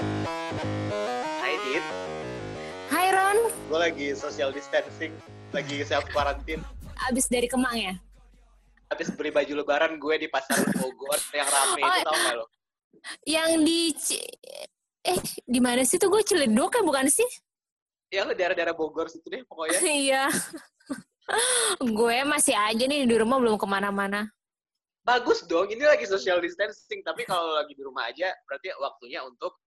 Hai Dit, Hai Ron, gue lagi social distancing, lagi self quarantine. abis dari Kemang ya? Habis beli baju lebaran gue di pasar Bogor yang rame Oh, itu tau gak lo? Yang di eh di mana sih tuh gue Ciledug kan bukan sih? Ya lo daerah-daerah Bogor situ deh pokoknya. Iya. gue masih aja nih di rumah belum ke mana-mana. Bagus dong, ini lagi social distancing. Tapi kalau lagi di rumah aja, berarti waktunya untuk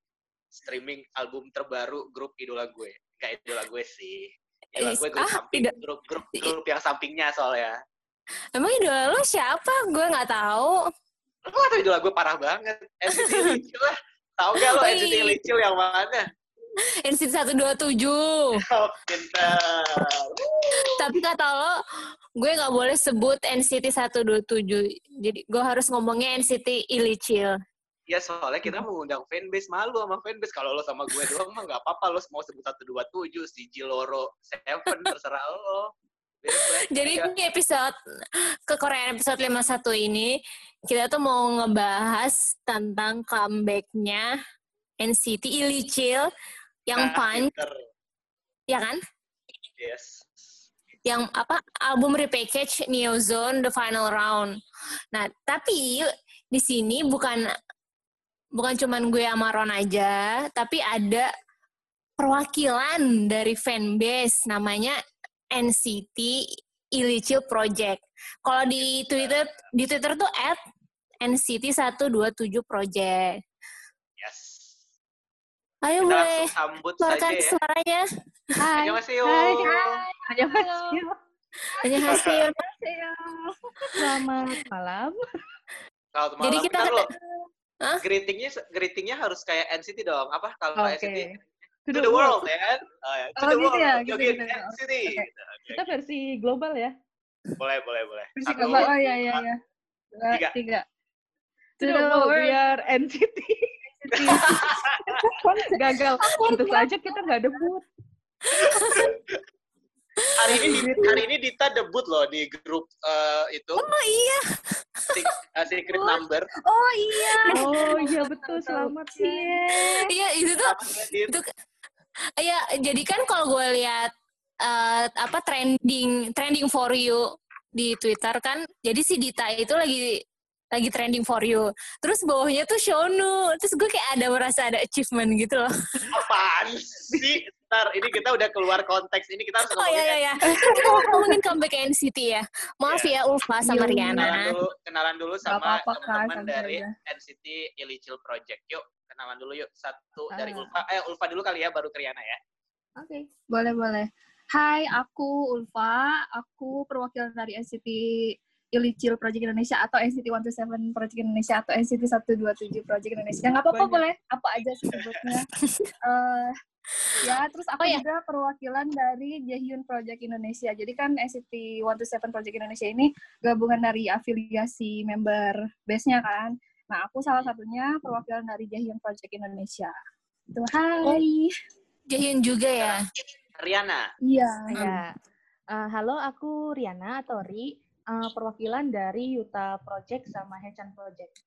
streaming album terbaru grup idola gue. Gak idola gue sih. Idola gue grup ah, samping, tidak- grup, grup, grup yang sampingnya soalnya. Emang idola lo siapa? Gue nggak tahu. Lo gak tau idola gue parah banget. NCT Licil lah. Tau gak lo Oh, NCT iya. Licil yang mana? NCT 127. Oh, pintar. Tapi kata lo, gue nggak boleh sebut NCT 127. Jadi gue harus ngomongnya NCT Illicil. Ya soalnya kita mengundang fanbase malu sama fanbase. Kalau lo sama gue doang mah nggak apa-apa. Lo mau sebut satu dua tujuh, si Jiloro, Seven terserah lo. Bebas. Jadi Ya, di episode ke Korea episode 51 ini kita tuh mau ngebahas tentang comebacknya NCT Illicil yang nah, punch, pinter. ya kan? Yes. Yang apa album repackage Neo Zone The Final Round. Nah, tapi di sini bukan bukan cuman gue sama Ron aja, tapi ada perwakilan dari fanbase namanya NCT Illicil Project. Kalau di Twitter di Twitter tuh at NCT 127 Project. Yes. Ayo Kita boleh sambut keluarkan saja ya. suaranya. Hai. Annyeonghaseyo. Hai. Annyeonghaseyo. Annyeonghaseyo. Selamat malam. Selamat malam. Jadi kita Bentar, Greetingnya greetingnya harus kayak NCT dong. Apa kalau Oke. NCT? To the world, ya kan? Oh, ya. To Oh, the gitu world. ya, gitu, gitu, gitu. NCT. Oke. Gitu. Oke. Kita versi global ya. Boleh, boleh, boleh. Versi Satu, global. Oh iya iya iya. Dua, tiga. tiga. To To the the world, world. we are NCT. Gagal. Tentu saja kita nggak debut. hari ini hari ini Dita debut loh di grup eh, itu Oh iya. Sec- eh, Secret Number. Oh iya. Oh iya betul. Selamat ya. Iya, itu tuh itu ya jadi kan kalau gue lihat eh, apa trending trending for you di Twitter kan jadi si Dita itu lagi lagi trending for you terus bawahnya tuh Shonu terus gue kayak ada merasa ada achievement gitu loh Apaan sih? Ntar, ini kita udah keluar konteks. Ini kita harus oh iya iya ngomongin iya Kan kita mau ngomongin comeback NCT ya maaf Iya. ya Ulfa sama Iya. Riana kenalan dulu, kenalan dulu sama teman-teman dari aja. NCT Illicil Project. Yuk, kenalan dulu yuk. Satu dari Ah. Ulfa. Eh, Ulfa dulu kali ya, baru ke Riana ya. Oke, boleh boleh. Hai, aku Ulfa. Aku perwakilan dari NCT Illicil Project Indonesia atau NCT 127 Project Indonesia atau NCT 127 Project Indonesia. Nggak apa-apa boleh, apa aja sebutnya. Eh ya, terus aku Oh, ya. juga perwakilan dari Jaehyun Project Indonesia. Jadi kan NCT 127 Project Indonesia ini gabungan dari afiliasi member base-nya kan. Nah, aku salah satunya perwakilan dari Jaehyun Project Indonesia. Tuh, hai. Jahyun juga ya Riana. Iya. Ya. Eh, halo, aku Riana atau Ri, eh, perwakilan dari Yuta Project sama Hechan Project.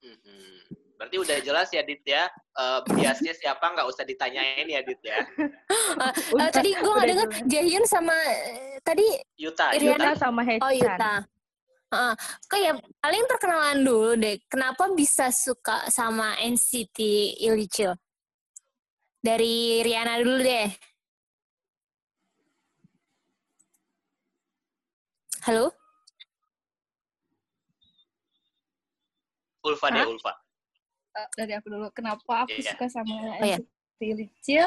Mhm. Berarti udah jelas ya, Dit ya. Eh, biasnya siapa nggak usah ditanyain ya, Dit ya. Eh, tadi gue nggak denger jelas. Jahyun sama tadi Yuta, Riana. Yuta. Sama Hechan. Oh Yuta. Heeh. kayak paling perkenalan dulu deh. Kenapa bisa suka sama NCT Illicil? Dari Riana dulu deh. Halo? Ulfa deh, Hah? Ulfa. Eh, dari aku dulu kenapa aku Iya. suka sama Oh, iya. NCT Licil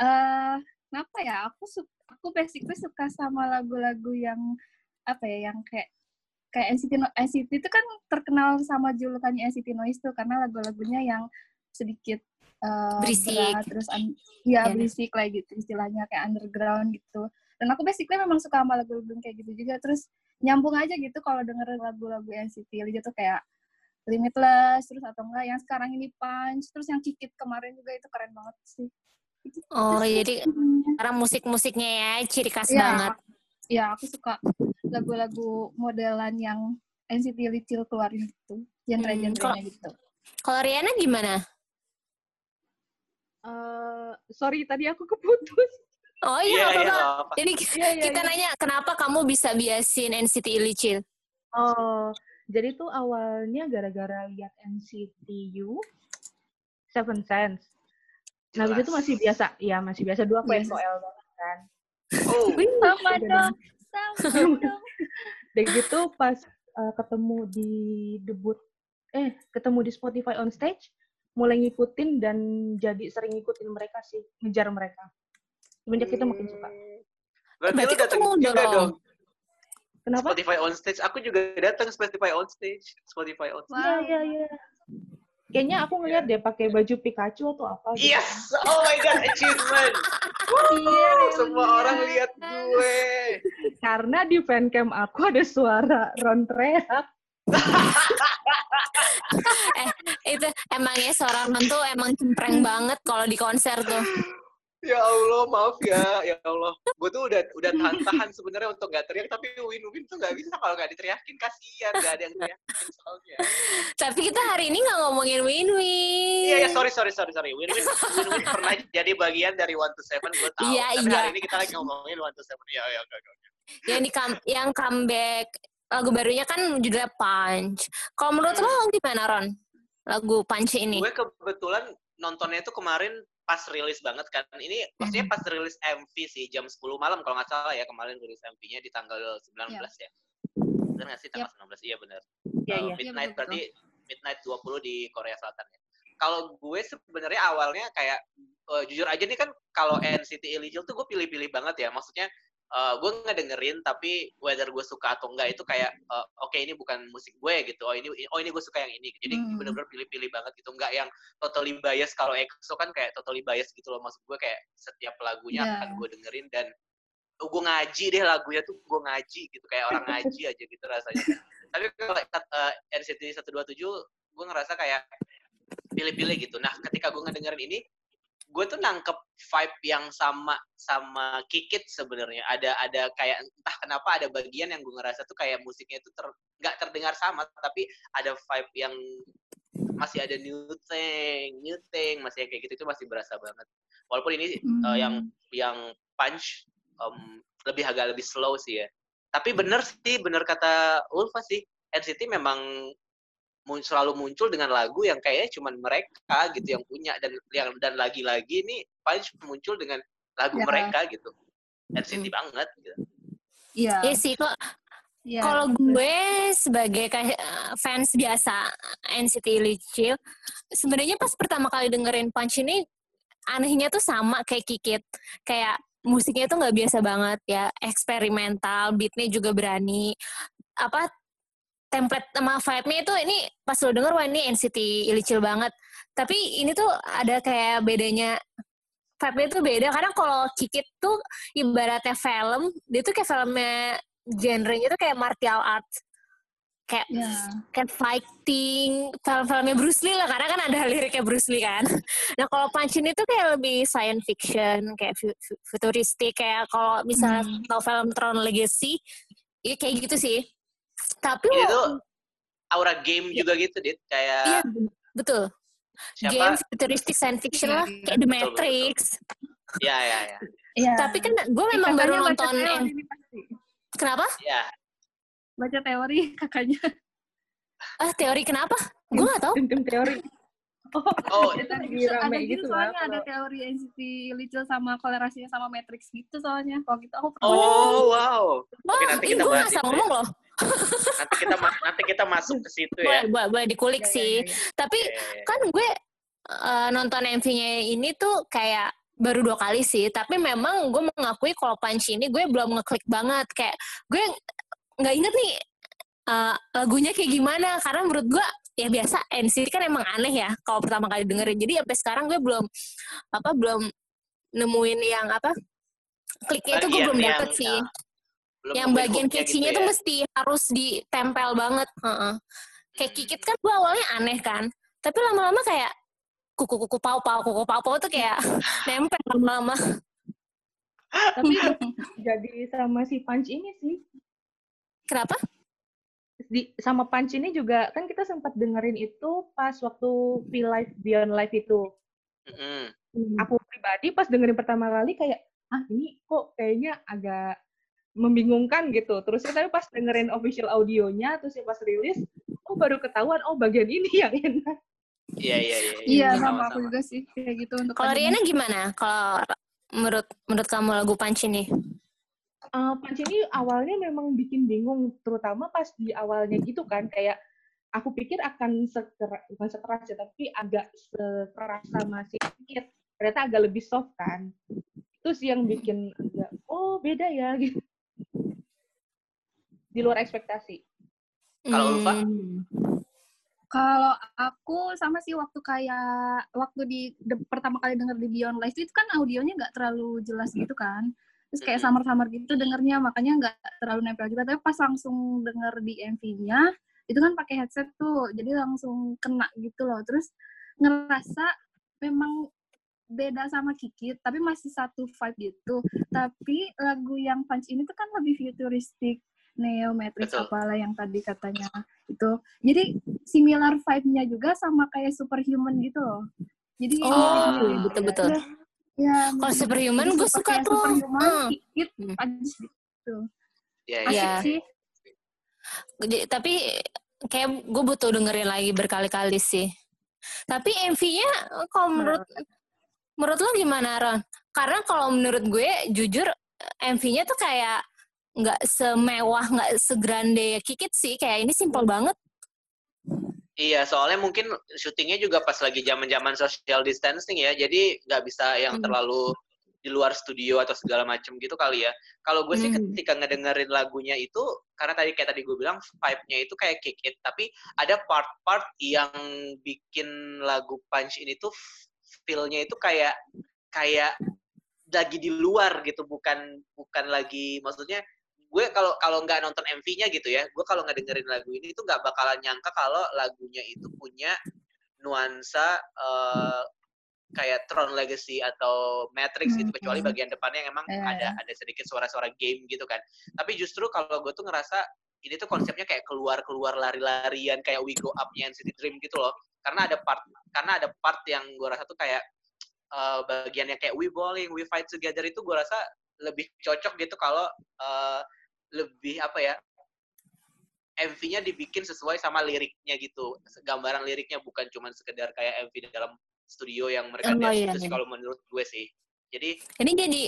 eh kenapa ya aku su- aku basically suka sama lagu-lagu yang apa ya yang kayak kayak NCT No- NCT itu kan terkenal sama julukannya NCT Noise tuh karena lagu-lagunya yang sedikit eh, Berisik. berat, terus un- ya Iya. berisik lah gitu istilahnya kayak underground gitu dan aku basically memang suka sama lagu-lagu yang kayak gitu juga terus nyambung aja gitu kalau dengerin lagu-lagu NCT Licil tuh kayak Limitless terus atau enggak yang sekarang ini Punch terus yang Kikit kemarin juga itu keren banget sih Itu- Oh, itu sih jadi. Karena musik-musiknya ya ciri khas Iya, banget. ya aku suka lagu-lagu modelan yang NCT Little keluarin gitu Hmm, genre-genrenya kalau- gitu Kalau Riana gimana? Eh, sorry tadi aku keputus. Oh Iya, iya, iya, apa-apa. apa-apa. Jadi Iya, iya, kita iya. nanya kenapa kamu bisa biasin NCT Illicil? Oh, jadi tuh awalnya gara-gara lihat NCT U, Seven Sense. Nah, Jelas. itu masih biasa, ya masih biasa dua aku Biasa. SOL banget kan. Oh, Sama Udah dong. Sama dong. Dan gitu pas uh, ketemu di debut, eh ketemu di Spotify on stage, mulai ngikutin dan jadi sering ngikutin mereka sih, ngejar mereka. Semenjak itu makin suka. Berarti, Berarti lu datang ketemu juga dong. dong. Kenapa? Spotify on stage. Aku juga datang Spotify on stage. Spotify on stage. Iya, iya, iya. Kayaknya aku ngeliat deh pakai baju Pikachu atau apa gitu. Yes! Oh my god, achievement! Iya, Semua iya. orang lihat gue. Karena di fancam aku ada suara Ron teriak. Itu emangnya seorang tuh emang cempreng banget kalau di konser tuh. Ya Allah, maaf ya. Ya Allah. Gue tuh udah udah tahan-tahan sebenarnya untuk nggak teriak, tapi win-win tuh nggak bisa kalau nggak diteriakin. Kasian, nggak ada yang teriakin soalnya. Tapi kita hari ini nggak ngomongin win-win. Iya, ya, sorry, sorry, sorry, sorry. Win-win, win-win pernah jadi bagian dari One to Seven, gue tahu. Iya, Tapi iya. hari ini kita lagi ngomongin One to Seven. Iya, iya, enggak, enggak. Yang di come- yang comeback lagu barunya kan judulnya Punch. Kalau menurut lo gimana Ron? Lagu Punch ini? Gue kebetulan nontonnya itu kemarin pas rilis banget kan. Ini maksudnya pas rilis MV sih jam 10 malam kalau nggak salah ya kemarin rilis MV-nya di tanggal 19 ya. Benar nggak sih tanggal 19? Iya benar. Iya, Uh, iya. midnight betul, berarti midnight 20 di Korea Selatan ya. Kalau gue sebenarnya awalnya kayak eh, jujur aja nih kan kalau NCT Illegit tuh gue pilih-pilih banget ya. Maksudnya eh, gue ngedengerin tapi whether gue suka atau enggak itu kayak eh, oke ini bukan musik gue gitu. Oh ini oh ini gue suka yang ini. Jadi Hmm. bener-bener pilih-pilih banget gitu. Enggak yang totally bias kalau EXO kan kayak totally bias gitu loh maksud gue kayak setiap lagunya Iya. akan gue dengerin dan oh, gue ngaji deh lagunya tuh gue ngaji gitu kayak orang ngaji aja gitu rasanya tapi kalau uh, NCT 127 gue ngerasa kayak pilih-pilih gitu nah ketika gue ngedengerin ini gue tuh nangkep vibe yang sama sama Kikit sebenarnya. Ada ada kayak entah kenapa ada bagian yang gue ngerasa tuh kayak musiknya itu ter nggak terdengar sama tapi ada vibe yang masih ada new thing new thing masih kayak gitu itu masih berasa banget. Walaupun ini uh, yang yang punch um, lebih agak lebih slow sih ya. Tapi bener sih bener kata Ulfa sih. NCT memang selalu muncul dengan lagu yang kayaknya cuman mereka gitu yang punya dan yang dan lagi-lagi ini Punch muncul dengan lagu Ya. mereka gitu NCT banget gitu. Iya. Iya sih kok. Iya. Kalau gue sebagai kayak eh, fans biasa NCT Illicil, sebenarnya pas pertama kali dengerin Punch ini anehnya tuh sama kayak Kikit. Kayak musiknya tuh nggak biasa banget ya, eksperimental, beatnya juga berani. Apa template sama vibe-nya itu ini pas lo denger wah ini NCT Illicil banget. Tapi ini tuh ada kayak bedanya vibe-nya tuh beda karena kalau Kikit tuh ibaratnya film, dia tuh kayak filmnya genrenya tuh kayak martial arts. Kayak Iya. kayak fighting, film-filmnya Bruce Lee lah, karena kan ada liriknya Bruce Lee kan. Nah kalau Punch ini tuh kayak lebih science fiction, kayak fu- fu- futuristik, kayak kalau misalnya Hmm. tau film Tron Legacy, ya kayak gitu sih. Tapi Ini lo- tuh aura game juga gitu dit kayak iya betul. siapa Game futuristik science fiction Iya, lah, iya. kayak The Betul, betul, Matrix. ya ya ya Iya. Tapi kan gue memang baru nonton yang kenapa? ya Baca teori kakaknya. Ah teori kenapa? Gue gak tahu. Tim-tim teori. Oh, Oh, itu ada gitu, ada gitu gitu lah. soalnya ada teori NCT Little sama kolerasinya sama Matrix gitu soalnya. Kalau gitu aku pernah oh wow Wah, Oke, nanti ini kita gue bahas gak salah ya. ngomong loh. Nanti kita ma- nanti kita masuk ke situ Boleh, ya boleh, boleh dikulik Iya, sih. iya, iya. Tapi Iya, iya, iya. kan gue eh, nonton MV-nya ini tuh kayak baru dua kali sih. Tapi memang gue mengakui kalau Punch ini gue belum ngeklik banget. Kayak gue nggak inget nih eh, lagunya kayak gimana. Karena menurut gue ya biasa NCT kan emang aneh ya kalau pertama kali dengerin. Jadi sampai sekarang gue belum apa belum nemuin yang apa kliknya itu gue belum yang, dapet sih. Belum yang bagian catchy-nya gitu tuh ya. mesti harus ditempel banget. Heeh. Kayak Hmm. kikit kan gue awalnya aneh kan, tapi lama-lama kayak kuku-kuku pau-pau, kuku pau-pau tuh kayak nempel lama-lama. Tapi jadi sama si Punch ini sih. Kenapa? Di, sama Punch ini juga kan kita sempat dengerin itu pas waktu V Live Beyond Live itu. Mm-mm. Hmm. Aku pribadi pas dengerin pertama kali kayak, ah ini kok kayaknya agak membingungkan gitu. Terus tapi pas dengerin official audionya, terus ya pas rilis, oh baru ketahuan, oh bagian ini yang enak. Iya iya iya. Iya, itu sama aku juga sih kayak gitu untuk Kalau. Riana gimana? Kalau menurut menurut kamu lagu Punch ini? Uh, Punch ini awalnya memang bikin bingung, terutama pas di awalnya gitu kan, kayak aku pikir akan sekeras, bukan sekeras ya, tapi agak sekeras sama si Kit. Ternyata agak lebih soft kan. Itu sih yang bikin agak, oh beda ya gitu. Di luar ekspektasi. Kalau Ulfa? Hmm. Kalau aku sama sih waktu kayak waktu di de- pertama kali denger di Beyond Live itu kan audionya nggak terlalu jelas gitu kan. Terus kayak samar-samar gitu dengernya makanya nggak terlalu nempel juga. Tapi pas langsung denger di MV-nya itu kan pakai headset tuh, jadi langsung kena gitu loh. Terus ngerasa memang beda sama Kikit, tapi masih satu vibe gitu. Tapi lagu yang Punch ini tuh kan lebih futuristik, Neo Matrix Betul. apalah yang tadi katanya itu. Jadi similar vibe-nya juga sama kayak Superhuman gitu loh. Jadi Oh, mirip-mirip. betul-betul. Ya, ya, Kalau. Superhuman gue super suka tuh. Superhuman, Hmm. Hmm. Punch gitu. Iya Asik iya. Iya. sih. Jadi- tapi kayak gue butuh dengerin lagi berkali-kali sih. Tapi MV-nya kalau menurut menurut lo gimana Ron? Karena kalau menurut gue jujur MV-nya tuh kayak nggak semewah nggak segrande Kikit sih kayak ini simple banget. Iya, soalnya mungkin syutingnya juga pas lagi zaman-zaman social distancing ya, jadi nggak bisa yang Hmm. terlalu di luar studio atau segala macem gitu kali ya. Kalau gue sih Hmm. ketika ngedengerin lagunya itu, karena tadi kayak tadi gue bilang vibe-nya itu kayak kick it, tapi ada part-part yang bikin lagu Punch ini tuh feel-nya itu kayak kayak lagi di luar gitu, bukan bukan lagi maksudnya gue kalau kalau nggak nonton MV-nya gitu ya, gue kalau ngedengerin lagu ini tuh nggak bakalan nyangka kalau lagunya itu punya nuansa eh, kayak Tron Legacy atau Matrix gitu, Hmm. kecuali bagian depannya yang emang Iya, ada ada sedikit suara-suara game gitu kan. Tapi justru kalau gue tuh ngerasa ini tuh konsepnya kayak keluar-keluar lari-larian kayak We Go Up-nya NCT Dream gitu loh. Karena ada part karena ada part yang gue rasa tuh kayak eh, bagian yang kayak We Bowling, We Fight Together itu gue rasa lebih cocok gitu kalau eh, lebih apa ya MV-nya dibikin sesuai sama liriknya gitu gambaran liriknya bukan cuma sekedar kayak MV di dalam studio yang mereka Oh, iya, itu sih iya. kalau menurut gue sih jadi Ini jadi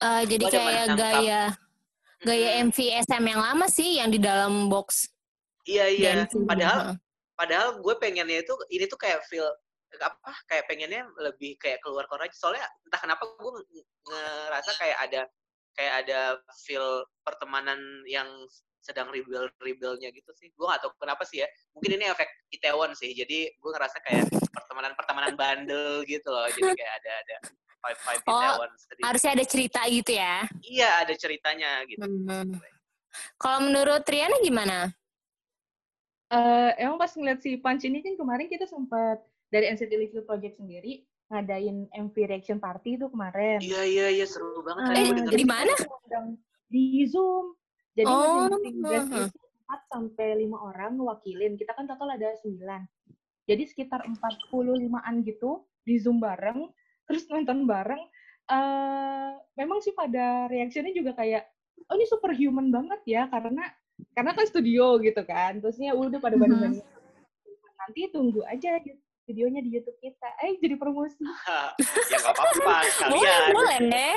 eh, jadi kayak gaya gaya MV SM yang lama sih yang di dalam box. iya iya dancing. padahal padahal gue pengennya itu ini tuh kayak feel apa kayak pengennya lebih kayak keluar keluar aja soalnya entah kenapa gue nge- ngerasa kayak ada kayak ada feel pertemanan yang sedang rebel rebelnya gitu sih gue gak tahu kenapa sih ya mungkin ini efek Itaewon sih jadi gue ngerasa kayak pertemanan pertemanan bandel gitu loh jadi kayak ada ada vibe vibe Oh, Itaewon sedikit. Harusnya ada cerita gitu ya. iya ada ceritanya gitu Hmm. Kalau menurut Riana gimana? Eh, emang pas ngeliat si Punch ini kan kemarin kita sempat dari NCT Little Project sendiri ngadain MV reaction party itu kemarin. iya iya iya seru banget denger di mana? Di Zoom. Jadi Oh, masing-masing heeh. itu 4 sampai 5 orang ngewakilin. Kita kan total ada 9. Jadi sekitar 45-an gitu di Zoom bareng, terus nonton bareng. eh memang sih pada reaksinya juga kayak, oh ini superhuman banget ya, karena karena kan studio gitu kan. Terusnya udah pada Mhm. banding-banding. Nanti tunggu aja gitu videonya di YouTube kita. Eh, jadi promosi. ya nggak apa-apa Boleh, sekalian boleh deh.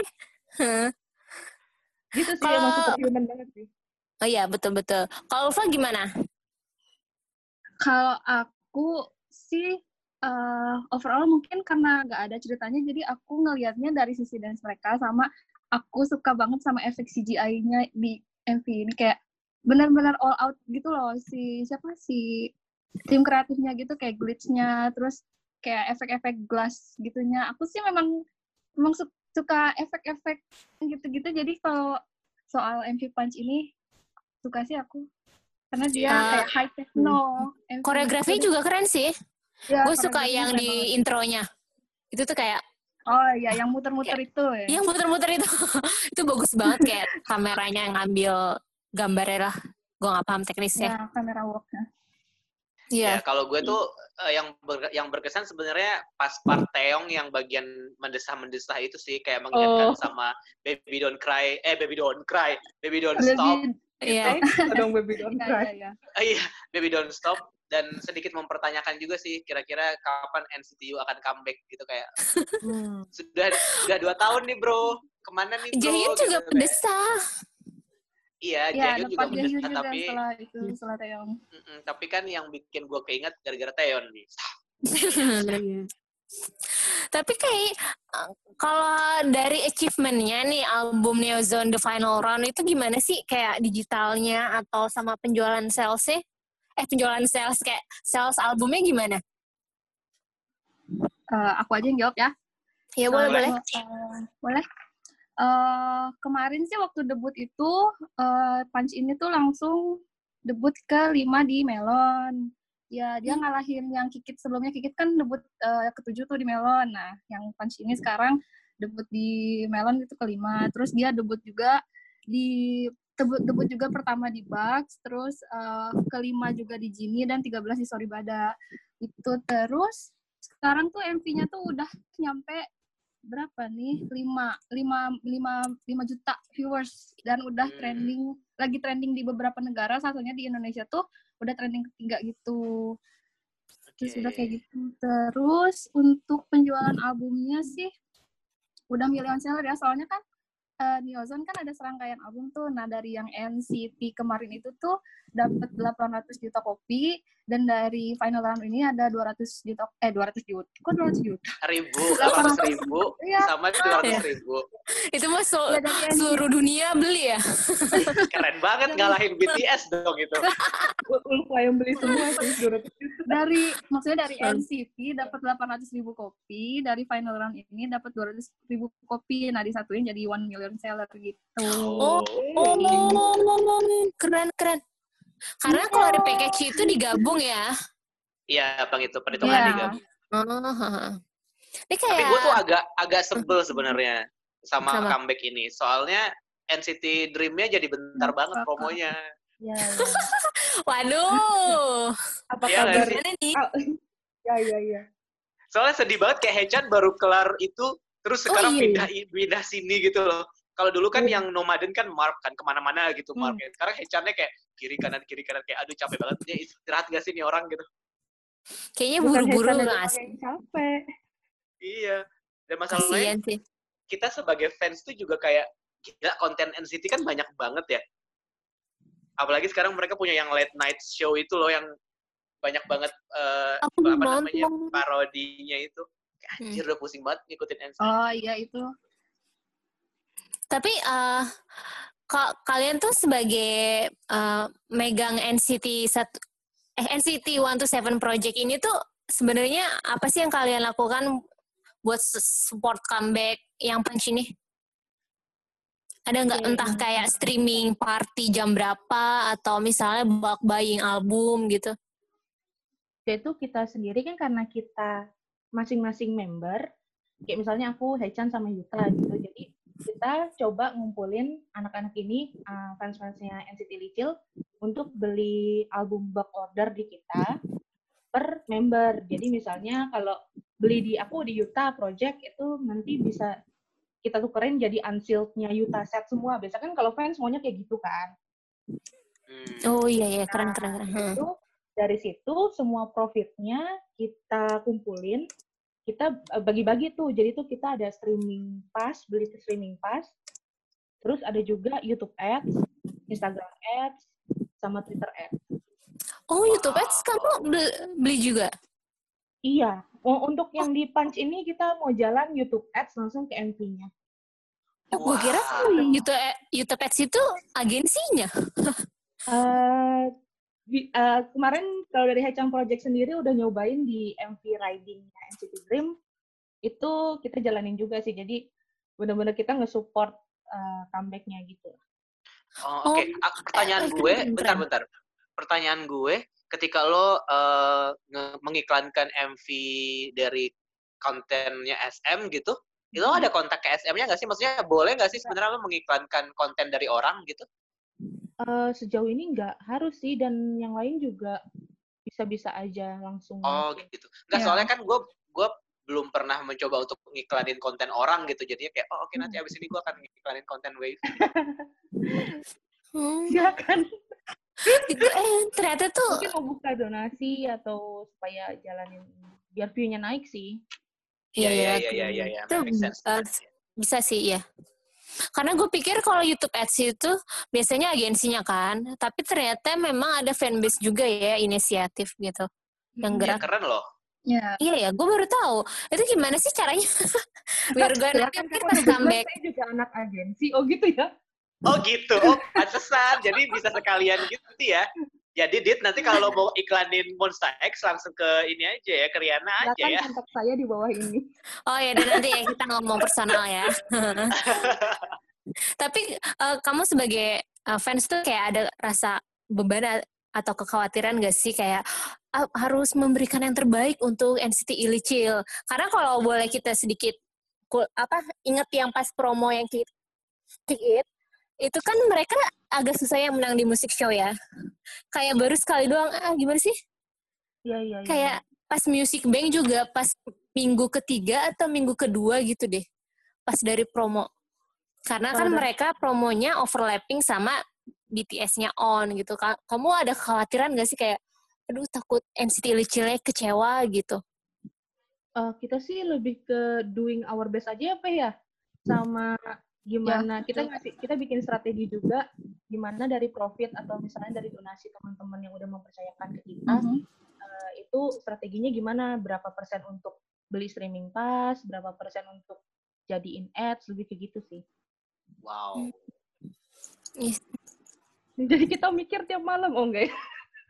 Gitu sih, emang Kalau- superhuman banget sih. Oh iya, betul-betul. Kalau Ulfa gimana? Kalau aku sih eh, overall mungkin karena nggak ada ceritanya, jadi aku ngelihatnya dari sisi dance mereka sama aku suka banget sama efek CGI-nya di MV ini kayak benar-benar all out gitu loh si siapa si tim kreatifnya gitu kayak glitch-nya terus kayak efek-efek glass gitunya. Aku sih memang memang su- suka efek-efek gitu-gitu. Jadi kalau soal MV Punch ini suka sih aku karena dia Ah. kayak high techno. MV Koreografi gitu. juga keren sih. Ya, Gue suka yang di banget. intronya. Itu tuh kayak Oh iya, yang muter-muter itu ya. yang muter-muter itu. itu bagus banget kayak kameranya yang ngambil gambarnya lah. Gue gak paham teknisnya. Ya, kamera work Iya. Ya, kalau gue tuh eh, yang ber- yang berkesan sebenarnya pas part yang bagian mendesah-mendesah itu sih kayak mengingatkan Oh. sama Baby Don't Cry, eh Baby Don't Cry, Baby Don't Stop, Lebih, Iya. Eh, dong baby don't ya, cry. ya, ya. Ah, iya, Baby Don't Stop dan sedikit mempertanyakan juga sih kira-kira kapan NCT U akan comeback gitu kayak Hmm. sudah sudah dua tahun nih bro ke mana nih bro Jaehyun juga Gitu, kayak. Iya Ya, Jaehyun juga juga tapi setelah itu, setelah Taeyong. mm-mm, tapi kan yang bikin gue keinget gara-gara Taeyeon nih Tapi kayak kalau dari achievementnya nih album Neozone The Final Round itu gimana sih kayak digitalnya atau sama penjualan salesnya? Eh penjualan sales kayak sales albumnya gimana? Eh, aku aja yang jawab ya. Ya boleh Boleh. boleh. Eh, boleh. Eh, kemarin sih waktu debut itu eh, Punch ini tuh langsung debut ke lima di Melon. Ya dia ngalahin yang Kikit sebelumnya Kikit kan debut eh, ketujuh tuh di Melon. Nah yang Punch ini sekarang debut di Melon itu kelima. Terus dia debut juga di debut, debut juga pertama di Bugs, terus eh, kelima juga di Genie dan 13 di Sorry Bada. Itu terus sekarang tuh MV-nya tuh udah nyampe berapa nih? 5 5 5 5 juta viewers dan udah Hmm. trending lagi trending di beberapa negara, satunya di Indonesia tuh udah trending ketiga gitu. Terus Oke. udah kayak gitu. Terus untuk penjualan albumnya sih udah million seller ya, soalnya kan eh, Neozone kan ada serangkaian album tuh. Nah, dari yang NCT kemarin itu tuh dapat 800 juta kopi dan dari final round ini ada 200 juta eh 200 juta. Kok 200 juta? ribu delapan ribu Iya. sama dua ratus ribu Itu mah so- Ya, seluruh dunia beli ya? keren banget ngalahin BTS dong itu Ulfa yang beli semua sih 200 juta. dari maksudnya dari Hmm. NCT dapat 800 ribu kopi, dari final round ini dapat 200 ribu kopi. Nah, disatuin jadi 1 million seller gitu. Oh, oh, keren keren. Karena kalau di package itu digabung ya. iya bang itu perhitungan Iya. juga Oh. Ini tapi kayak gue tuh agak agak sebel sebenarnya sama Sama. comeback ini soalnya NCT Dream-nya jadi bentar Hmm, banget promonya Ya, ya. waduh. Apa Iya nggak kabar? sih? Gimana nih? Ah, Ya, ya, ya. soalnya sedih banget kayak Hechan baru kelar itu terus Oh, sekarang iya. pindah pindah sini gitu loh kalau dulu kan Iya. yang nomaden kan Mark kan ke mana-mana gitu Hmm. Mark ya. sekarang Hechannya kayak kiri kanan kiri kanan kayak aduh capek banget dia istirahat gak sih nih orang gitu Kayaknya buru-buru nggak sih? capek. iya dan masalahnya sih. kita sebagai fans tuh juga kayak gila konten NCT kan banyak banget ya. Apalagi sekarang mereka punya yang late night show itu loh yang banyak banget eh, Aku apa namanya parodinya itu. Kayak, Hmm. Anjir udah pusing banget ngikutin NCT. Oh, iya itu. Tapi eh ka- kalian tuh sebagai eh, megang NCT satu eh NCT 127 Project ini tuh sebenarnya apa sih yang kalian lakukan buat support comeback yang punch ini? Ada nggak Oke. entah kayak streaming party jam berapa atau misalnya bulk buying album gitu? Yaitu kita sendiri kan karena kita masing-masing member, kayak misalnya aku Hechan sama Yuta gitu. Jadi kita coba ngumpulin anak-anak ini, uh, fans-fansnya NCT Little, untuk beli album bulk order di kita per member. Jadi misalnya kalau beli di aku di Yuta Project itu nanti bisa kita tukerin jadi unsealed-nya Yuta set semua. Biasanya kan kalau fans maunya kayak gitu kan. Hmm. Oh iya iya keren keren keren. Itu dari situ semua profitnya kita kumpulin kita eh, bagi-bagi tuh jadi tuh kita ada streaming pass beli streaming pass terus ada juga YouTube Ads Instagram Ads sama Twitter Ads Oh YouTube Ads kamu beli, juga? iya Oh, untuk yang di Punch ini kita mau jalan YouTube Ads langsung ke MV-nya Oh, gue kira. YouTube, YouTube Ads itu agensinya. Eh, di- eh, kemarin kalau dari Hechan Project sendiri udah nyobain di MV Riding-nya NCT Dream itu kita jalanin juga sih jadi bener-bener kita nge-support eh, comeback-nya gitu Oh, Oke, Oh, Ah, pertanyaan keren, gue, bentar-bentar. Pertanyaan gue, ketika lo eh, nge- mengiklankan MV dari kontennya SM gitu, itu lo ada kontak ke SM-nya nggak sih? Maksudnya boleh nggak sih sebenarnya lo mengiklankan konten dari orang gitu? Eh, sejauh ini nggak harus sih dan yang lain juga bisa-bisa aja langsung. Oh gitu. Enggak Iya. soalnya kan gue gue belum pernah mencoba untuk ngiklanin konten orang gitu. Jadinya kayak oh oke nanti abis ini gue akan ngiklanin konten Wave. Hmm, Silakan. gitu. Eh, ternyata tuh Mungkin mau buka donasi atau supaya jalanin biar view-nya naik sih. Iya iya Iya, iya iya iya iya. Itu, uh, bisa sih ya. Karena gue pikir kalau YouTube Ads itu biasanya agensinya kan, tapi ternyata memang ada fanbase juga ya inisiatif gitu yang Iya, gerak. keren loh. Ya. Iya ya, gue baru tahu. Itu gimana sih caranya? Biar gue nanti mungkin Kak. pas comeback. Saya juga anak agensi. Oh gitu ya? Oh gitu. Oh pantesan. Jadi bisa sekalian gitu ya. Jadi Dit nanti kalau mau iklanin Monster X langsung ke ini aja ya, ke Riana aja Silakan ya. kontak saya di bawah ini. Oh ya, dan nanti ya kita ngomong personal ya. Tapi eh, kamu sebagai eh, fans tuh kayak ada rasa beban atau kekhawatiran gak sih kayak ah, harus memberikan yang terbaik untuk NCT Illicil? Karena kalau boleh kita sedikit apa inget yang pas promo yang Kick It itu kan mereka agak susah yang menang di musik show ya. Kayak baru sekali doang, ah gimana sih? Iya, iya, iya. kayak pas Music Bank juga pas minggu ketiga atau minggu kedua gitu deh pas dari promo karena kan Kalau- mereka promonya overlapping sama BTS-nya on gitu Ka- kamu ada kekhawatiran gak sih kayak aduh takut NCT Illicilnya kecewa gitu Eh, kita sih lebih ke doing our best aja ya, Pe ya. Sama gimana kita ngasih kita bikin strategi juga gimana dari profit atau misalnya dari donasi teman-teman yang udah mempercayakan ke kita Mhm. eh, itu strateginya gimana berapa persen untuk beli streaming pass berapa persen untuk jadiin ads lebih kayak gitu sih Wow. Ih, jadi kita mikir tiap malam oh enggak ya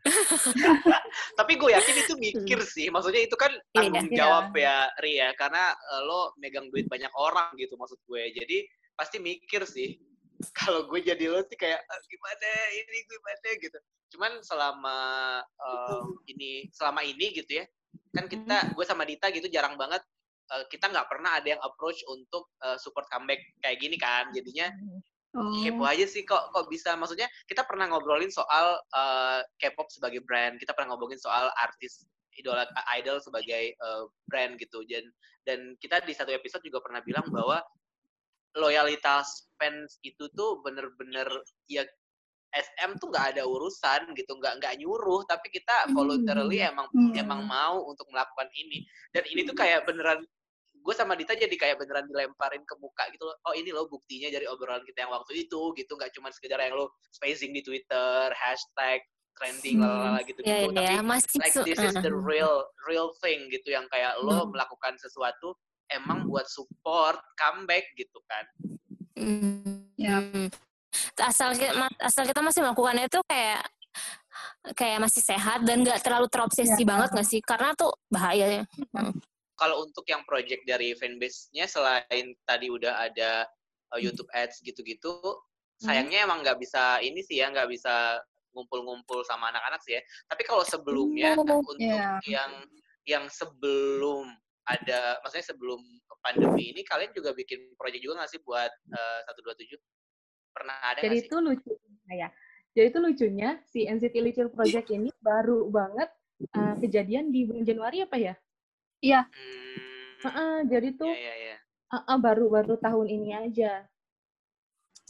Tapi gue yakin itu mikir sih. Maksudnya itu kan tanggung Iya. jawab ya, Ria. Karena eh, lo megang duit banyak orang gitu maksud gue. Jadi pasti mikir sih. Kalau gue jadi lo sih kayak "Ah, gimana ini gimana gitu. Cuman selama eh, ini selama ini gitu ya, kan kita gue sama Dita gitu jarang banget eh, kita nggak pernah ada yang approach untuk eh, support comeback kayak gini kan. Jadinya Oh. kepo aja sih kok kok bisa maksudnya kita pernah ngobrolin soal uh, K-pop sebagai brand kita pernah ngobrolin soal artis idola idol sebagai uh, brand gitu dan dan kita di satu episode juga pernah bilang bahwa loyalitas fans itu tuh bener-bener ya SM tuh nggak ada urusan gitu nggak nggak nyuruh tapi kita voluntarily emang Hmm. emang mau untuk melakukan ini dan ini tuh kayak beneran gue sama Dita jadi kayak beneran dilemparin ke muka gitu loh. Oh ini loh buktinya dari obrolan kita yang waktu itu gitu nggak cuma sekedar yang lo spacing di Twitter, hashtag trending Hmm. lalala gitu gitu. ya Tapi masih like su- this is the uh, real real thing gitu yang kayak lo Hmm. melakukan sesuatu emang buat support comeback gitu kan. mm, Ya. asal kita, asal kita masih melakukannya itu kayak kayak masih sehat dan nggak terlalu terobsesi Ya. banget nggak sih karena tuh bahaya ya Kalau untuk yang project dari fanbase-nya selain tadi udah ada uh, YouTube ads gitu-gitu, sayangnya emang nggak bisa ini sih ya nggak bisa ngumpul-ngumpul sama anak-anak sih ya. Tapi kalau sebelumnya Oh, untuk iya. yang yang sebelum ada, maksudnya sebelum pandemi ini kalian juga bikin project juga nggak sih buat uh, 127? Pernah ada jadi sih? itu lucu ya jadi itu lucunya si NCT Little Project ini baru banget uh, kejadian di bulan Januari apa ya Hmm, Heeh, jadi tuh ya, ya, ya. uh-uh, baru-baru tahun ini aja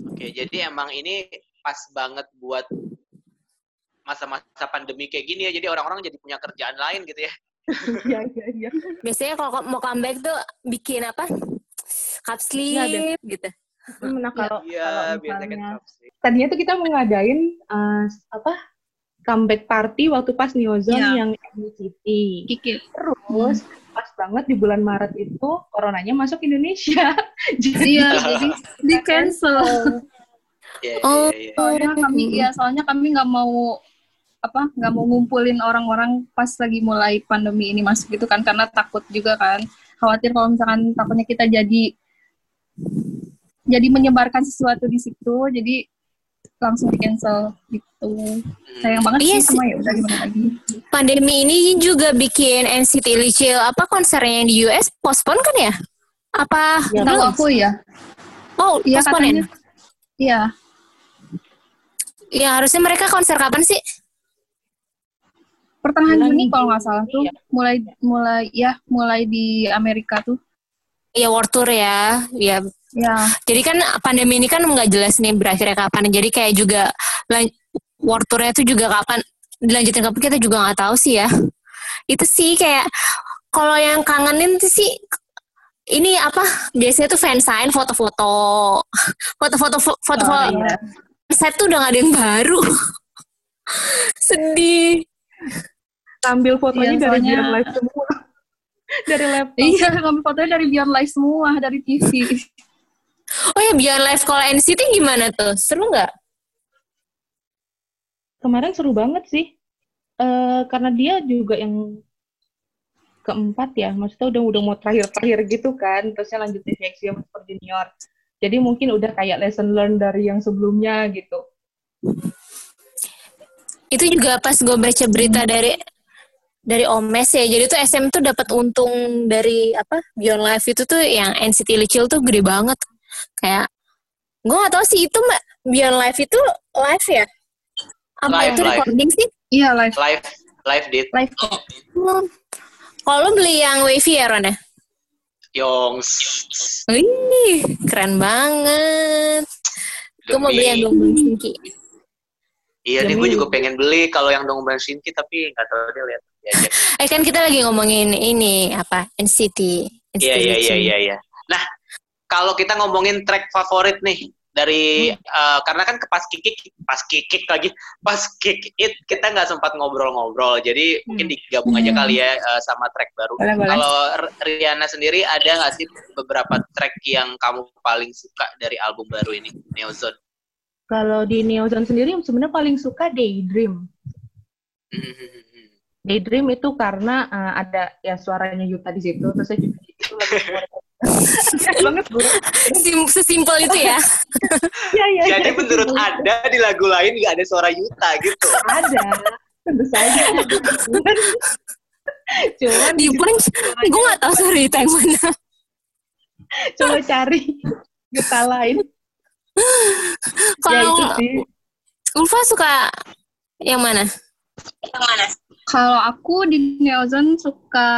Oke, jadi emang ini pas banget buat masa-masa pandemi kayak gini ya. Jadi orang-orang jadi punya kerjaan lain gitu ya. Iya iya iya biasanya kalau mau comeback tuh bikin apa cup Iya, sleeve gitu nah kalau Iya, kalau biasanya kan misalnya tadinya tuh kita mau ngadain uh, apa comeback party waktu pas Neozone Iya. yang NCT Kiki. terus pas banget di bulan Maret itu coronanya masuk Indonesia jadi Iya, jadi di cancel. Iya, Oh. iya, iya. Soalnya kami ya soalnya kami nggak mau apa nggak mau ngumpulin orang-orang pas lagi mulai pandemi ini masuk gitu kan karena takut juga kan. Khawatir kalau misalkan takutnya kita jadi jadi menyebarkan sesuatu di situ jadi langsung di cancel gitu. Sayang banget Iya sih sama ya udah gimana lagi. Pandemi ini juga bikin NCT Lichil apa konsernya yang di US postpone kan ya? Apa Ya, tahu belum? aku ya. Oh iya postpone katanya. ya iya. Ya harusnya mereka konser kapan sih pertengahan Bulan Juni kalau nggak salah tuh Juni ya. mulai mulai ya mulai di Amerika tuh. Iya World Tour ya, ya. Ya, Jadi kan pandemi ini kan nggak jelas nih berakhirnya kapan. Jadi kayak juga World Tour-nya tuh juga kapan dilanjutin kapan kita juga nggak tahu sih ya. Itu sih kayak kalau yang kangenin tuh sih ini apa biasanya tuh fansign foto-foto foto-foto foto-foto Oh, iya. set tuh udah gak ada yang baru sedih Ambil fotonya Iya, dari soalnya- Beyond Live semua. dari laptop. iya ngambil fotonya dari Beyond Live semua dari TV. oh ya Beyond Live kalau NCT gimana tuh seru nggak Kemarin seru banget sih. Eh karena dia juga yang keempat ya, maksudnya udah udah mau terakhir-terakhir gitu kan, terusnya lanjut di VXU sama Super Junior. Jadi mungkin udah kayak lesson learn dari yang sebelumnya gitu. itu juga pas gue baca berita dari dari Omes ya. Jadi tuh SM tuh dapat untung dari apa Beyond Live itu tuh yang NCT Lichil tuh gede banget. Kayak gue gak tahu sih itu mbak Beyond Live itu live ya? Apa Live, itu live. recording sih? Iya live. Live live date live. Hmm. kalau beli yang wavy ya Ron ya? Yongs. Wih, keren banget. Gue mau beli yang dong Shinki. Iya deh gue juga pengen beli kalau yang dong Shinki tapi nggak tahu deh lihat. Eh kan kita lagi ngomongin ini apa NCT Iya iya iya iya iya. Nah, kalau kita ngomongin track favorit nih dari eh, karena kan ke pas kikik pas kikik lagi pas kick it kita nggak sempat ngobrol-ngobrol jadi mungkin digabung aja Hmm. kali ya eh, sama track baru. Kalau R- Riana sendiri ada nggak sih beberapa track yang kamu paling suka dari album baru ini Neozone? Kalau di Neozone sendiri sebenarnya paling suka Daydream. Daydream itu karena eh, ada ya suaranya Yuta di situ, terus saya juga itu banget. Sim- sesimpel itu ya Iya, iya. Jadi menurut Anda di lagu lain nggak ada suara Yuta gitu? ada, tentu saja. Cuman, cuman di punch gue gak tahu sorry itu yang mana coba cari Yuta lain. Ya kalau sih. Ulfa suka yang mana Kalau aku di Neozone suka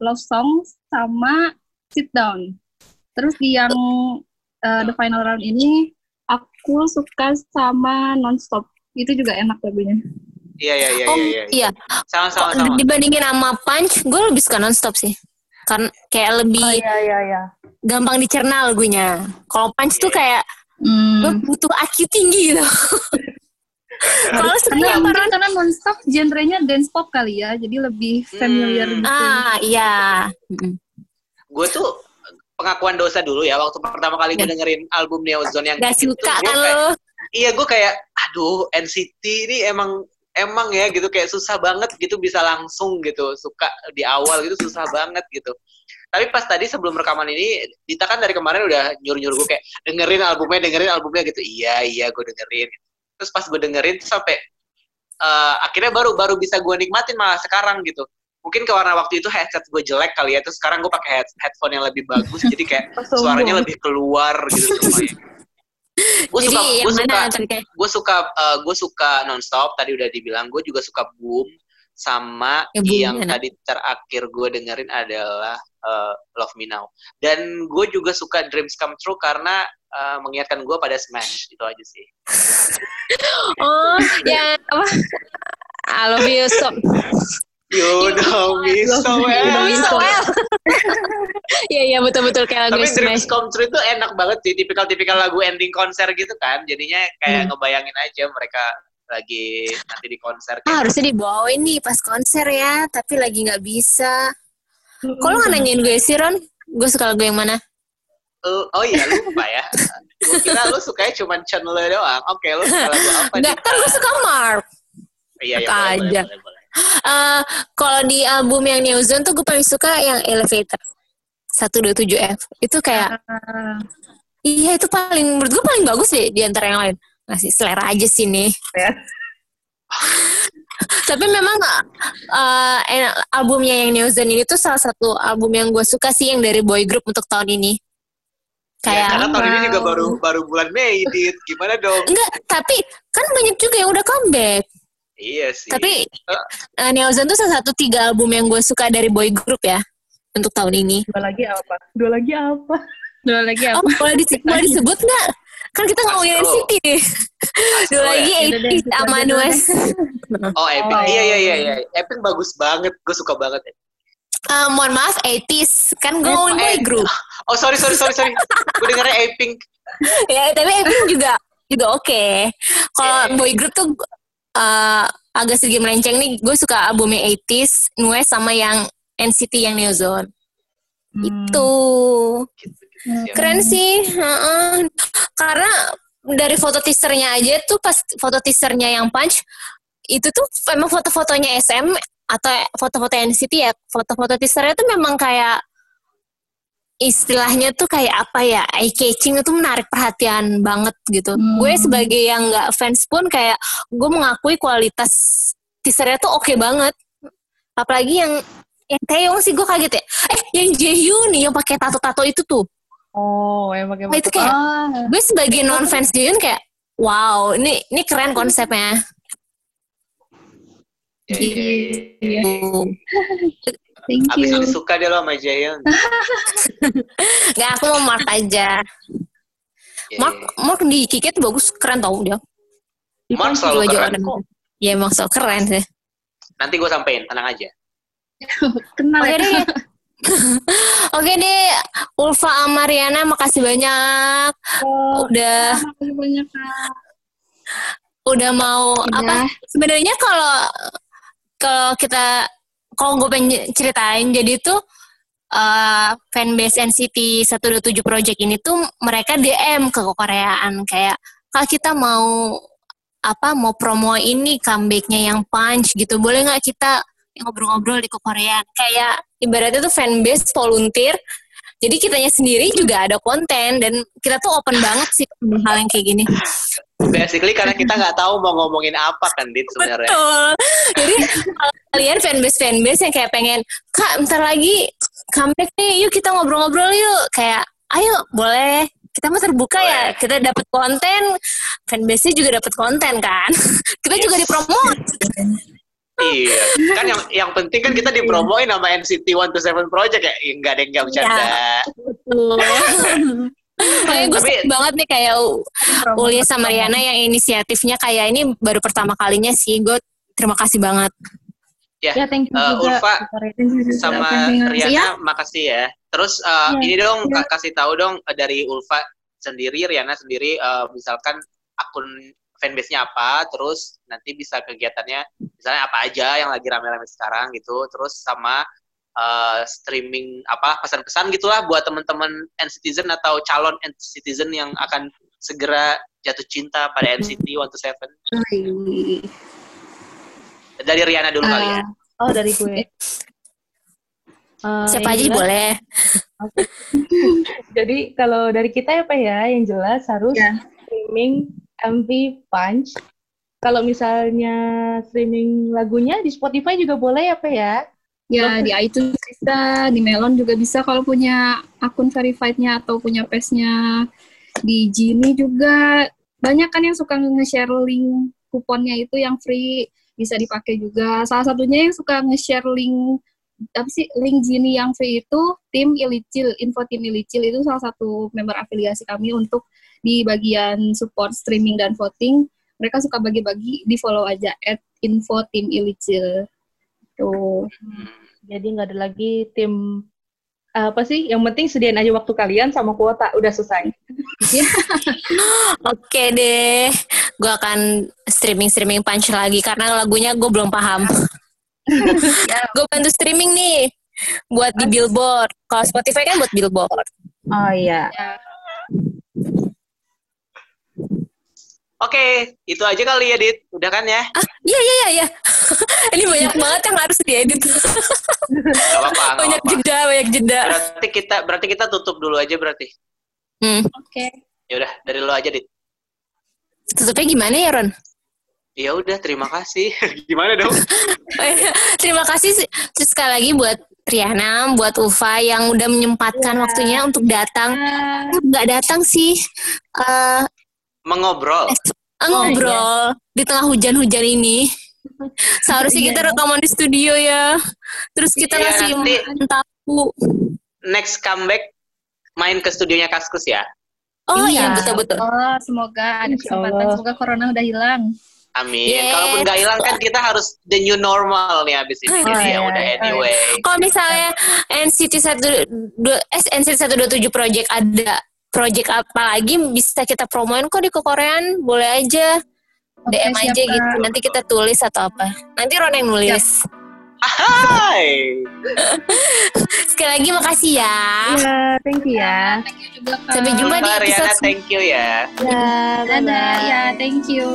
love song sama sit down. Terus di yang uh, the final round ini aku suka sama nonstop. Itu juga enak lagunya. Iya iya iya oh iya. iya. iya Sama-sama Kok sama. dibandingin sama punch gue lebih suka nonstop sih karena kayak Oh lebih iya iya iya. gampang dicerna lagunya kalau punch tuh kayak lo Hmm. butuh IQ tinggi gitu kalau Karena sebenarnya apa mungkin Ron? karena nonstop genrenya dance pop kali ya, jadi lebih familiar Hmm. gitu. ah iya gue tuh pengakuan dosa dulu ya waktu pertama kali gue Ya. dengerin album Neozone yang gak itu, suka gua kan kayak- lo iya gue kayak aduh NCT ini emang emang ya gitu kayak susah banget gitu bisa langsung gitu suka di awal gitu susah banget gitu tapi pas tadi sebelum rekaman ini Dita kan dari kemarin udah nyuruh nyuruh gue kayak dengerin albumnya dengerin albumnya gitu iya iya gue dengerin terus pas gue dengerin tuh sampai eh, akhirnya baru baru bisa gue nikmatin malah sekarang gitu. Mungkin karena waktu itu headset gue jelek kali ya terus sekarang gue pakai head- headphone yang lebih bagus jadi kayak suaranya lebih keluar gitu semuanya. Gue suka gue suka gue suka gue suka nonstop tadi udah dibilang gue juga suka boom sama Ya, yang enak. tadi terakhir gue dengerin adalah eh, Love Me Now. Dan gue juga suka Dreams Come True karena eh, mengingatkan gue pada Smash. Itu aja sih. Oh yang apa? I love you so you know me so well you so well. Iya iya betul betul kayak lagu tapi Dreams. Come True itu enak banget sih. Tipikal-tipikal lagu ending konser gitu kan. Jadinya kayak Hmm. ngebayangin aja mereka lagi nanti di konser Ah, harusnya dibawain nih pas konser ya, tapi lagi nggak bisa. Kok lo nggak nanyain gue sih, Ron? Gue suka lagu yang mana? Oh, oh iya lupa ya. Gue kira lu sukanya cuma Chandler doang. Oke, lu suka lagu apa? Dita? kan gue suka Mark. Iya, iya, boleh, boleh, aja. boleh, boleh. Eh, kalau di album yang New Zone tuh gue paling suka yang Elevator. 127F. Itu kayak, Ah, iya itu paling, menurut gue paling bagus deh di antara yang lain. Ngasih selera aja sih nih. Ya. Tapi memang eh, en- albumnya yang New Zone ini tuh salah satu album yang gue suka sih yang dari boy group untuk tahun ini. Ya, Kayak karena tahun ini juga baru baru bulan Mei, Dit. Gimana dong? Enggak, tapi kan banyak juga yang udah comeback. Iya sih. Tapi uh, Neozone tuh salah satu tiga album yang gue suka dari boy group ya untuk tahun ini. Dua lagi apa? Dua lagi apa? Dua lagi Oh, apa? boleh, dise- boleh disebut nggak? Kan kita ngomongin Astro. NCT nih. Dua Astro lagi ya? Udah deh, 80 kita sama dulu Nues. Oh, Epic. Oh. Iya, iya, iya, iya. Epic bagus banget. Gue suka banget. Eh, mohon maaf, 80s. Kan gue ngomongin boy eh. group. Oh, sorry, sorry, sorry, sorry. Gue dengernya Epic. ya, tapi 80 juga juga oke. Kalau Yeah. boy group tuh eh, agak sedikit melenceng nih. Gue suka albumnya 80s, Nues sama yang NCT yang Neozone. Hmm. Itu. Gitu. Siap. Keren sih. heeh. Karena dari foto teasernya aja tuh pas foto teasernya yang punch itu tuh memang foto-fotonya SM atau foto-foto NCT ya foto-foto teasernya tuh memang kayak istilahnya tuh kayak apa ya eye catching itu menarik perhatian banget gitu. Hmm. Gue sebagai yang nggak fans pun kayak gue mengakui kualitas teasernya tuh oke banget. Apalagi yang yang Taeyong sih gue kaget ya. Eh yang Jaehyun nih yang pakai tato-tato itu tuh. Oh, yang pakai Wah, itu kayak Ah, gue sebagai non fans Jun kayak wow ini ini keren konsepnya Iya, iya, iya. iya. Gitu. Thank Abis you. suka dia lo sama Jaehyun. nggak aku mau Mark aja Iya, Mark iya. Mark di Kikit bagus keren tau dia Mark selalu keren dan- kok. ya emang so keren sih Nanti gue sampein, tenang aja. Kenal oke ya? Oke deh Ulfa sama Riana makasih banyak. Oh, udah. Makasih banyak, Kak. udah mau Udah. apa? Sebenarnya kalau kalau kita kalau gue pengen ceritain jadi tuh eh fanbase NCT 127 Project ini tuh mereka DM ke Koreaan kayak kalau kita mau apa mau promo ini comebacknya yang punch gitu. Boleh nggak kita ngobrol-ngobrol di Koreaan kayak ibaratnya tuh fanbase volunteer jadi kitanya sendiri juga ada konten dan kita tuh open banget sih hal yang kayak gini Basically karena kita nggak tahu mau ngomongin apa kan, Dit sebenarnya. Betul. Jadi kalau kalian fanbase fanbase yang kayak pengen kak bentar lagi comeback nih, yuk kita ngobrol-ngobrol yuk. Kayak ayo boleh. Kita mah terbuka ya. Boleh. Kita dapat konten, fanbase-nya juga dapat konten kan. kita juga Yes. Iya, kan yang yang penting kan kita dipromoin sama NCT 127 Project ya, nggak ada yang nggak bercanda. Betul. Makanya gue Tapi- seneng banget nih kayak Ulia sama Riana yang inisiatifnya kayak ini baru pertama kalinya sih. Gue terima kasih banget. Ya, thank you Eh, juga. Ulfa, Thank you juga, sama Kak. Riana Ya, makasih ya. Terus uh, Iya, ini dong iya. Kak, kasih tahu dong uh, dari Ulfa sendiri, Riana sendiri uh, misalkan akun fanbase-nya apa, terus nanti bisa kegiatannya misalnya apa aja yang lagi rame-rame sekarang gitu, terus sama uh, streaming apa pesan-pesan gitulah buat teman-teman N-Citizen atau calon N-Citizen yang akan segera jatuh cinta pada NCT 127. Dari Riana dulu kali ya. Oh, dari gue. Eh, Siapa aja jelas- boleh. Jadi kalau dari kita ya Pak ya, yang jelas harus Ya. streaming MV Punch. Kalau misalnya streaming lagunya di Spotify juga boleh ya Pak ya? Ya, di iTunes bisa, di Melon juga bisa kalau punya akun verified-nya atau punya page-nya. Di Genie juga banyak kan yang suka nge-share link kuponnya itu yang free bisa dipakai juga. Salah satunya yang suka nge-share link apa sih link Genie yang free itu tim Ilicil, info tim Ilicil itu salah satu member afiliasi kami untuk di bagian support streaming dan voting. Mereka suka bagi-bagi, di follow aja at info tim Ilicil. Tuh. Jadi nggak ada lagi tim apa sih? Yang penting sediain aja waktu kalian sama kuota, udah selesai. Oke deh, gue akan streaming-streaming punch lagi karena lagunya gue belum paham. gue bantu streaming nih buat di billboard. Kalau Spotify kan buat billboard. Oh iya. Oke, itu aja kali ya, Dit. Udah kan ya? Iya iya iya. iya. Ini banyak banget yang harus diedit. Gak apa-apa, gak banyak apa-apa. jeda, banyak jeda. Berarti kita berarti kita tutup dulu aja berarti. Hmm. Oke. Ya udah, dari lo aja, Dit. Tutupnya gimana ya Ron? Ya udah, terima kasih. Gimana dong? Terima kasih sih- terus sekali lagi buat Riana, buat Ufa yang udah menyempatkan waktunya untuk datang. Nggak datang sih. Eh Mengobrol. ngobrol di tengah hujan-hujan ini. Seharusnya Iya, kita rekaman di studio ya. Terus kita Iya, ngasih nanti- tahu. Next comeback main ke studionya Kaskus ya. Oh iya, Iya. betul-betul. Oh, semoga ada kesempatan. Semoga corona udah hilang. Amin. Yes. Kalaupun nggak hilang kan kita harus the new normal nih abis ini. Oh, Jadi ya iya. udah anyway. Kalau misalnya NCT 1 eh, NCT 127 project ada project apa lagi bisa kita promoin kok di kekoreaan boleh aja DM siap, aja gitu nanti kita tulis atau apa nanti Ron yang nulis Hai. sekali lagi makasih ya Iya, thank you ya. Thank you juga, Kak. Sampai jumpa di Riana, episode thank you ya. Ya, Dadah, ya, thank you.